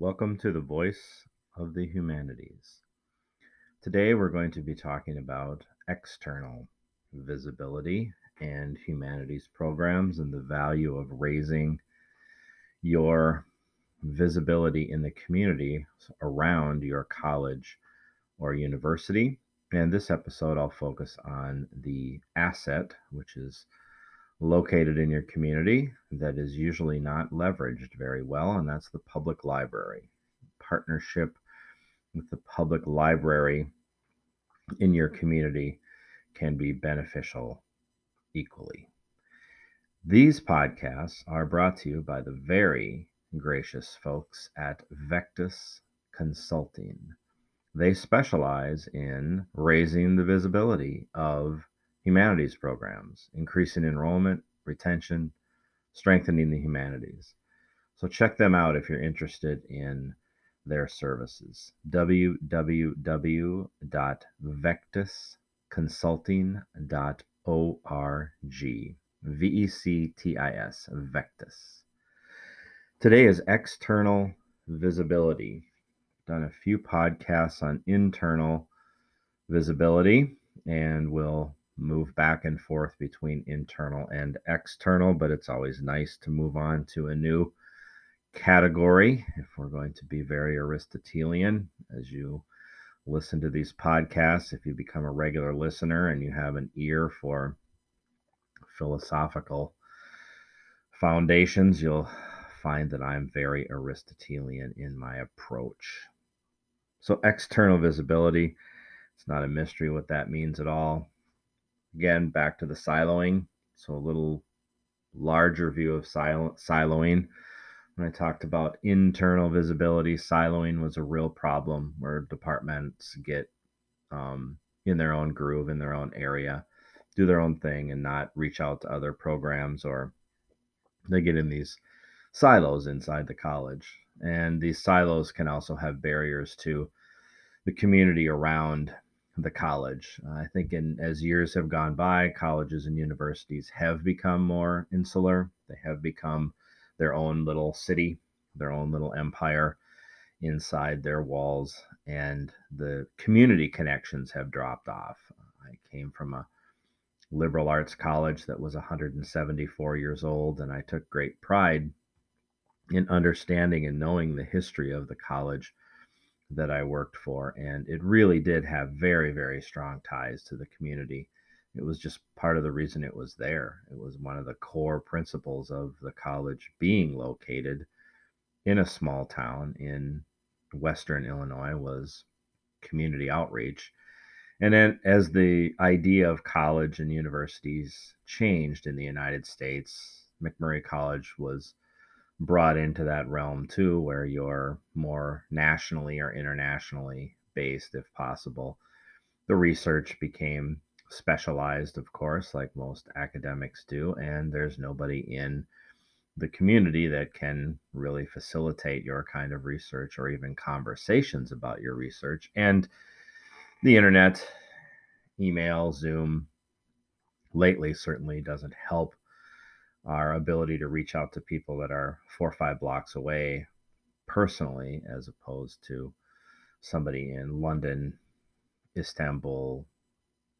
Welcome to the Voice of the Humanities. Today we're going to be talking about external visibility and humanities programs and the value of raising your visibility in the community around your college or university. And this episode, I'll focus on the asset, which is located in your community that is usually not leveraged very well, and that's the public library. Partnership with the public library in your community can be beneficial equally. These podcasts are brought to you by the very gracious folks at Vectis Consulting. They specialize in raising the visibility of humanities programs, increasing enrollment, retention, strengthening the humanities. So check them out if you're interested in their services. www.vectisconsulting.org. V E C T I S, Vectis. Today is external visibility. Done a few podcasts on internal visibility, and we'll move back and forth between internal and external, but it's always nice to move on to a new category if we're going to be very Aristotelian as you listen to these podcasts. If you become a regular listener and you have an ear for philosophical foundations, you'll find that I'm very Aristotelian in my approach. So, external visibility, it's not a mystery what that means at all. Again, back to the siloing. So a little larger view of silo- siloing. When I talked about internal visibility, siloing was a real problem where departments get um, in their own groove, in their own area, do their own thing, and not reach out to other programs, or they get in these silos inside the college. And these silos can also have barriers to the community around the college. I think in as years have gone by, colleges and universities have become more insular. They have become their own little city, their own little empire inside their walls, and the community connections have dropped off. I came from a liberal arts college that was 174 years old, and I took great pride in understanding and knowing the history of the college that I worked for. And it really did have very, very strong ties to the community. It was just part of the reason it was there. It was one of the core principles of the college being located in a small town in western Illinois was community outreach. And then as the idea of college and universities changed in the United States, MacMurray College was brought into that realm too, where you're more nationally or internationally based, if possible. The research became specialized, of course, like most academics do, and there's nobody in the community that can really facilitate your kind of research or even conversations about your research. And the internet, email, Zoom, lately certainly doesn't help our ability to reach out to people that are four or five blocks away personally, as opposed to somebody in London, Istanbul,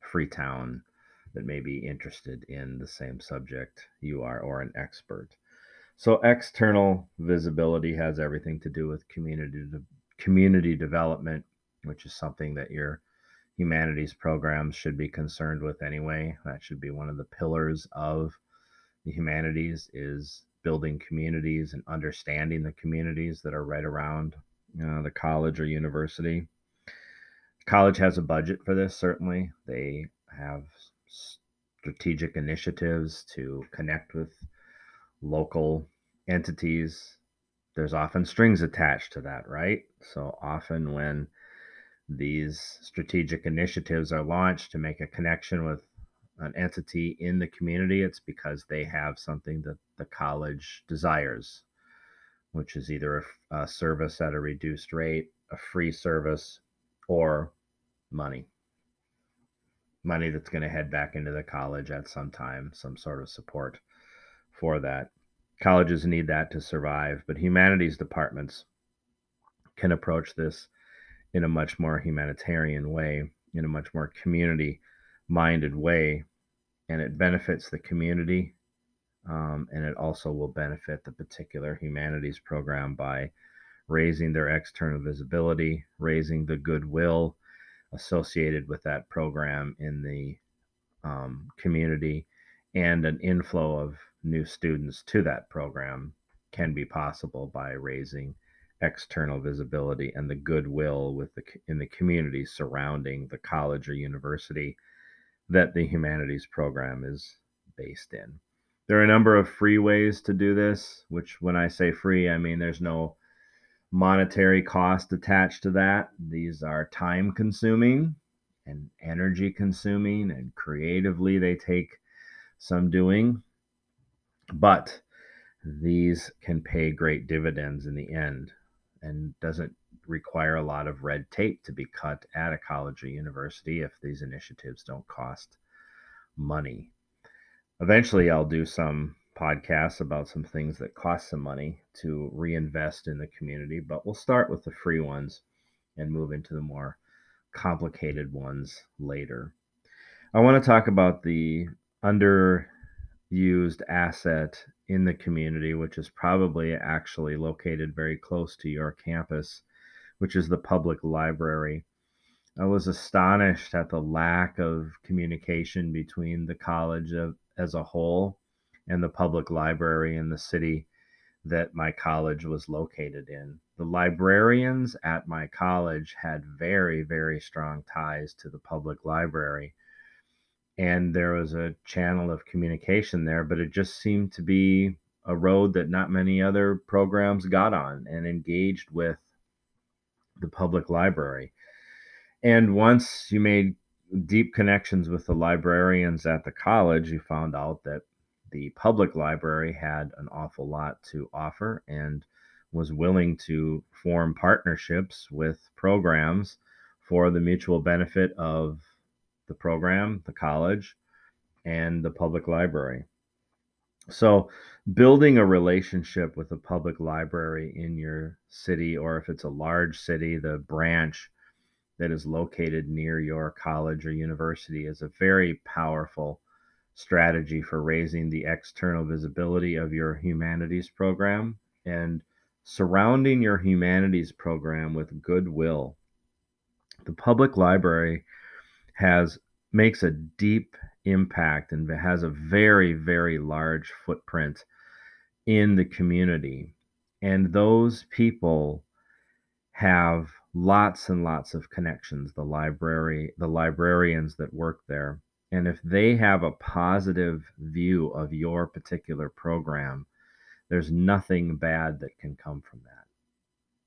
Freetown that may be interested in the same subject you are or an expert. So external visibility has everything to do with community de- community development, which is something that your humanities programs should be concerned with anyway. That should be one of the pillars of the humanities is building communities and understanding the communities that are right around the college or university. College has a budget for this, certainly. They have strategic initiatives to connect with local entities. There's often strings attached to that, right? So often when these strategic initiatives are launched to make a connection with an entity in the community, it's because they have something that the college desires, which is either a, a service at a reduced rate, a free service, or money. Money that's going to head back into the college at some time, some sort of support for that. Colleges need that to survive, but humanities departments can approach this in a much more humanitarian way, in a much more community minded way. And it benefits the community. Um, and it also will benefit the particular humanities program by raising their external visibility, raising the goodwill associated with that program in the um, community, and an inflow of new students to that program can be possible by raising external visibility and the goodwill with the in the community surrounding the college or university that the humanities program is based in. There are a number of free ways to do this, which when I say free, I mean there's no monetary cost attached to that. These are time consuming and energy consuming, and creatively they take some doing. But these can pay great dividends in the end and doesn't require a lot of red tape to be cut at a college or university if these initiatives don't cost money. Eventually, I'll do some podcasts about some things that cost some money to reinvest in the community, but we'll start with the free ones and move into the more complicated ones later. I want to talk about the underused asset in the community, which is probably actually located very close to your campus, which is the public library. I was astonished at the lack of communication between the college of, as a whole and the public library in the city that my college was located in. The librarians at my college had very, very strong ties to the public library. And there was a channel of communication there, but it just seemed to be a road that not many other programs got on and engaged with the public library. And once you made deep connections with the librarians at the college, you found out that the public library had an awful lot to offer and was willing to form partnerships with programs for the mutual benefit of the program, the college, and the public library. So, building a relationship with a public library in your city, or if it's a large city, the branch that is located near your college or university is a very powerful strategy for raising the external visibility of your humanities program and surrounding your humanities program with goodwill. The public library has makes a deep impact and has a very very large footprint in the community and those people have lots and lots of connections the library the librarians that work there and if they have a positive view of your particular program, there's nothing bad that can come from that.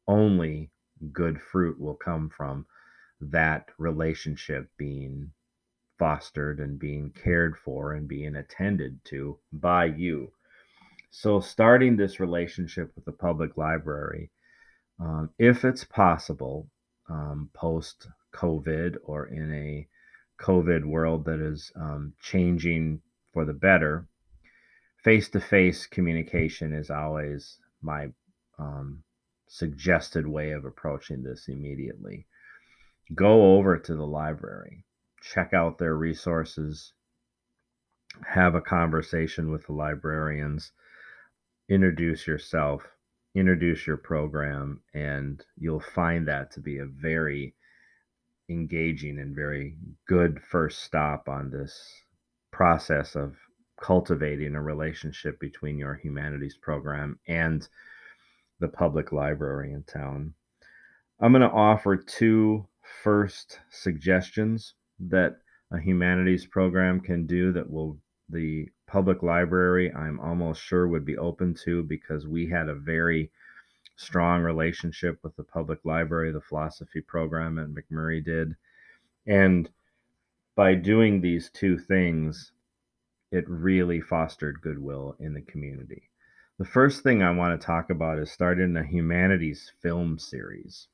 Only good fruit will come from that relationship being fostered and being cared for and being attended to by you. So, starting this relationship with the public library, um, if it's possible, um, post COVID or in a COVID world that is um, changing for the better, face to face communication is always my um, suggested way of approaching this immediately. Go over to the library, check out their resources, have a conversation with the librarians, introduce yourself, introduce your program, and you'll find that to be a very engaging and very good first stop on this process of cultivating a relationship between your humanities program and the public library in town. I'm going to offer two first suggestions that a humanities program can do that will the public library I'm almost sure would be open to because we had a very strong relationship with the public library, the philosophy program at MacMurray did. And by doing these two things, it really fostered goodwill in the community. The first thing I want to talk about is starting a humanities film series.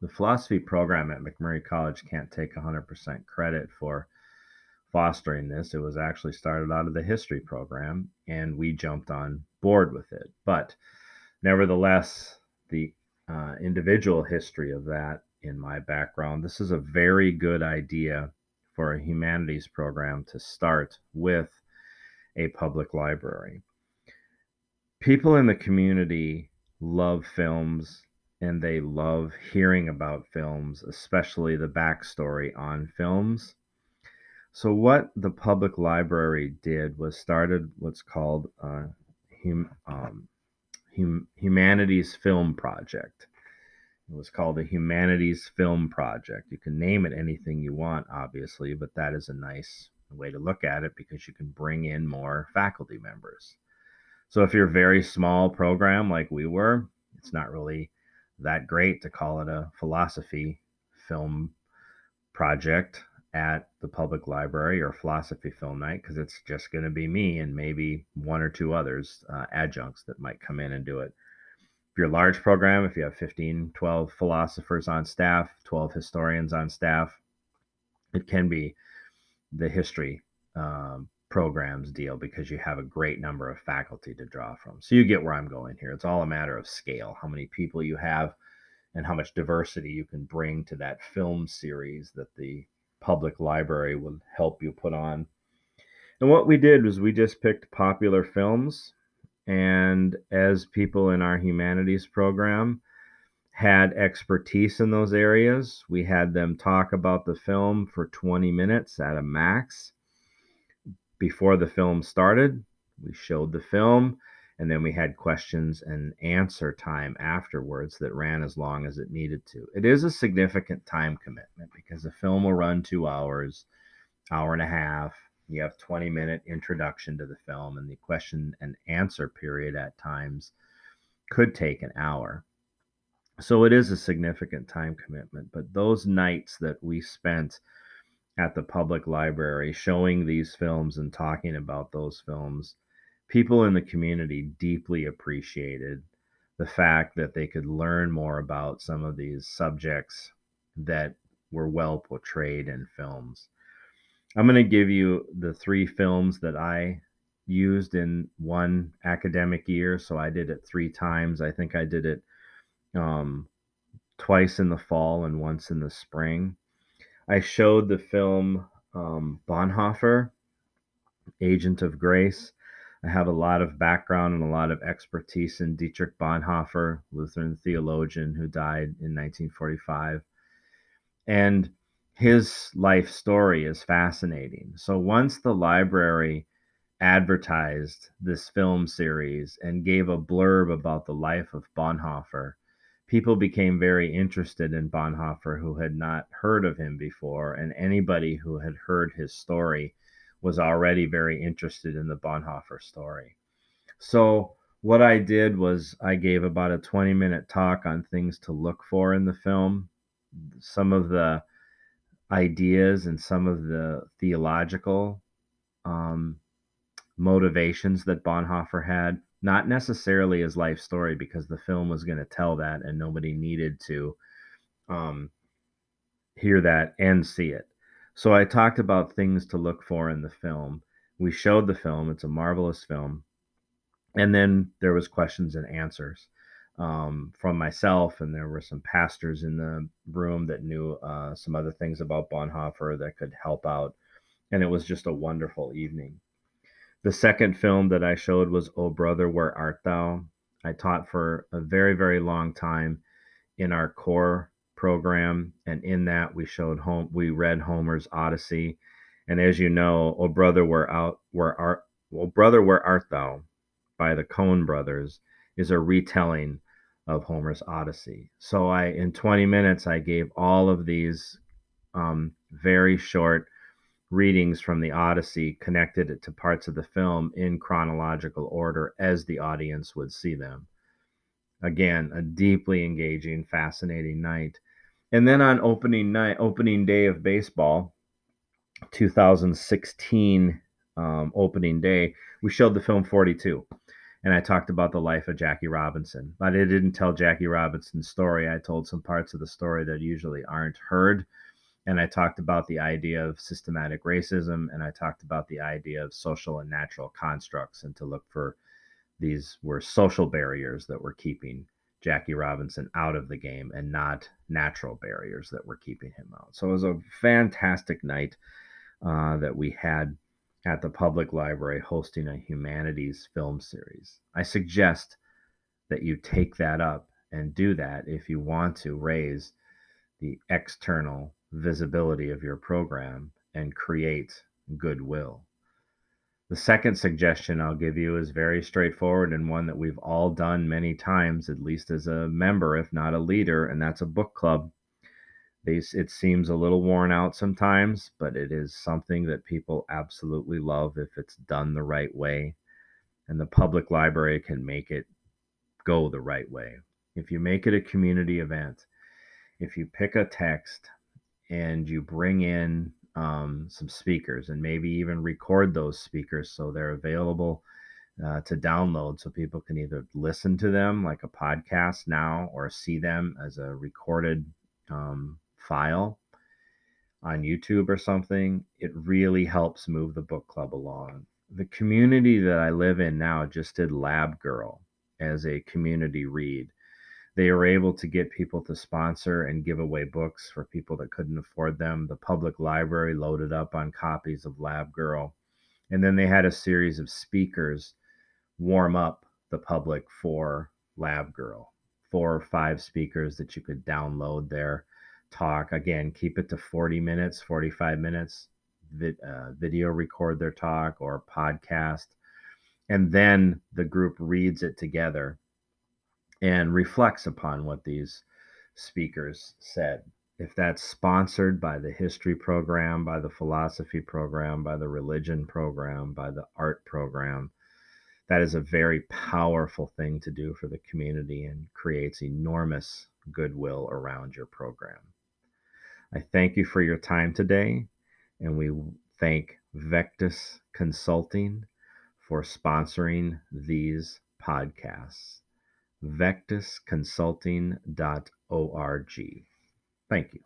The philosophy program at MacMurray College can't take 100% credit for fostering this. It was actually started out of the history program, and we jumped on board with it. But Nevertheless, the uh, individual history of that in my background, this is a very good idea for a humanities program to start with a public library. People in the community love films and they love hearing about films, especially the backstory on films. So, what the public library did was started what's called a hum, um, hum, Humanities Film Project. It was called the Humanities Film Project. You can name it anything you want, obviously, but that is a nice way to look at it because you can bring in more faculty members. So if you're a very small program like we were, it's not really that great to call it a philosophy film project at the public library or philosophy film night because it's just going to be me and maybe one or two others uh, adjuncts that might come in and do it. If you're a large program if you have 15 12 philosophers on staff 12 historians on staff it can be the history um, programs deal because you have a great number of faculty to draw from so you get where i'm going here it's all a matter of scale how many people you have and how much diversity you can bring to that film series that the public library will help you put on. And what we did was we just picked popular films, and as people in our humanities program had expertise in those areas, we had them talk about the film for 20 minutes at a max. Before the film started, we showed the film and then we had questions and answer time afterwards that ran as long as it needed to. It is a significant time commitment because the film will run two hours, hour and a half. You have 20 minute introduction to the film, and the question and answer period at times could take an hour. So it is a significant time commitment. But those nights that we spent at the public library showing these films and talking about those films people in the community deeply appreciated the fact that they could learn more about some of these subjects that were well portrayed in films. I'm going to give you the three films that I used in one academic year. So I did it three times. I think I did it um, twice in the fall and once in the spring. I showed the film um, Bonhoeffer, Agent of Grace. I have a lot of background and a lot of expertise in Dietrich Bonhoeffer, Lutheran theologian who died in 1945. And his life story is fascinating. So once the library advertised this film series and gave a blurb about the life of Bonhoeffer, people became very interested in Bonhoeffer who had not heard of him before, and anybody who had heard his story was already very interested in the Bonhoeffer story. So, what I did was I gave about a 20 minute talk on things to look for in the film, some of the ideas and some of the theological um, motivations that Bonhoeffer had, not necessarily his life story, because the film was going to tell that and nobody needed to um, hear that and see it. So I talked about things to look for in the film. We showed the film. It's a marvelous film. And then there was questions and answers um, from myself, and there were some pastors in the room that knew uh, some other things about Bonhoeffer that could help out. And it was just a wonderful evening. The second film that I showed was Oh Brother, Where Art Thou? I taught for a very, very long time in our core program, and in that we showed home we read Homer's Odyssey, and as you know, "O brother, where out where art, O brother, where art thou?" by the Coen brothers is a retelling of Homer's Odyssey. So I, in 20 minutes, I gave all of these um, very short readings from the Odyssey, connected it to parts of the film in chronological order as the audience would see them. Again, a deeply engaging, fascinating night. And then on opening night, opening day of baseball, 2016 um, opening day, we showed the film 42. And I talked about the life of Jackie Robinson. But I didn't tell Jackie Robinson's story. I told some parts of the story that usually aren't heard. And I talked about the idea of systematic racism. And I talked about the idea of social and natural constructs and to look for these were social barriers that were keeping Jackie Robinson out of the game and not natural barriers that were keeping him out. So it was a fantastic night uh, that we had at the public library hosting a humanities film series. I suggest that you take that up and do that if you want to raise the external visibility of your program and create goodwill. The second suggestion I'll give you is very straightforward and one that we've all done many times, at least as a member, if not a leader, and that's a book club. It seems a little worn out sometimes, but it is something that people absolutely love if it's done the right way. And the public library can make it go the right way. If you make it a community event, if you pick a text and you bring in um, some speakers and maybe even record those speakers so they're available uh, to download so people can either listen to them like a podcast now or see them as a recorded um, file on YouTube or something, it really helps move the book club along. The community that I live in now just did Lab Girl as a community read they were able to get people to sponsor and give away books for people that couldn't afford them. The public library loaded up on copies of Lab Girl. And then they had a series of speakers warm up the public for Lab Girl. Four or five speakers that you could download their talk. Again, keep it to 40 minutes, 45 minutes, uh, video record their talk or podcast. And then the group reads it together and reflects upon what these speakers said. If that's sponsored by the history program, by the philosophy program, by the religion program, by the art program, that is a very powerful thing to do for the community and creates enormous goodwill around your program. I thank you for your time today, and we thank Vectis Consulting for sponsoring these podcasts vectisconsulting.org. Thank you.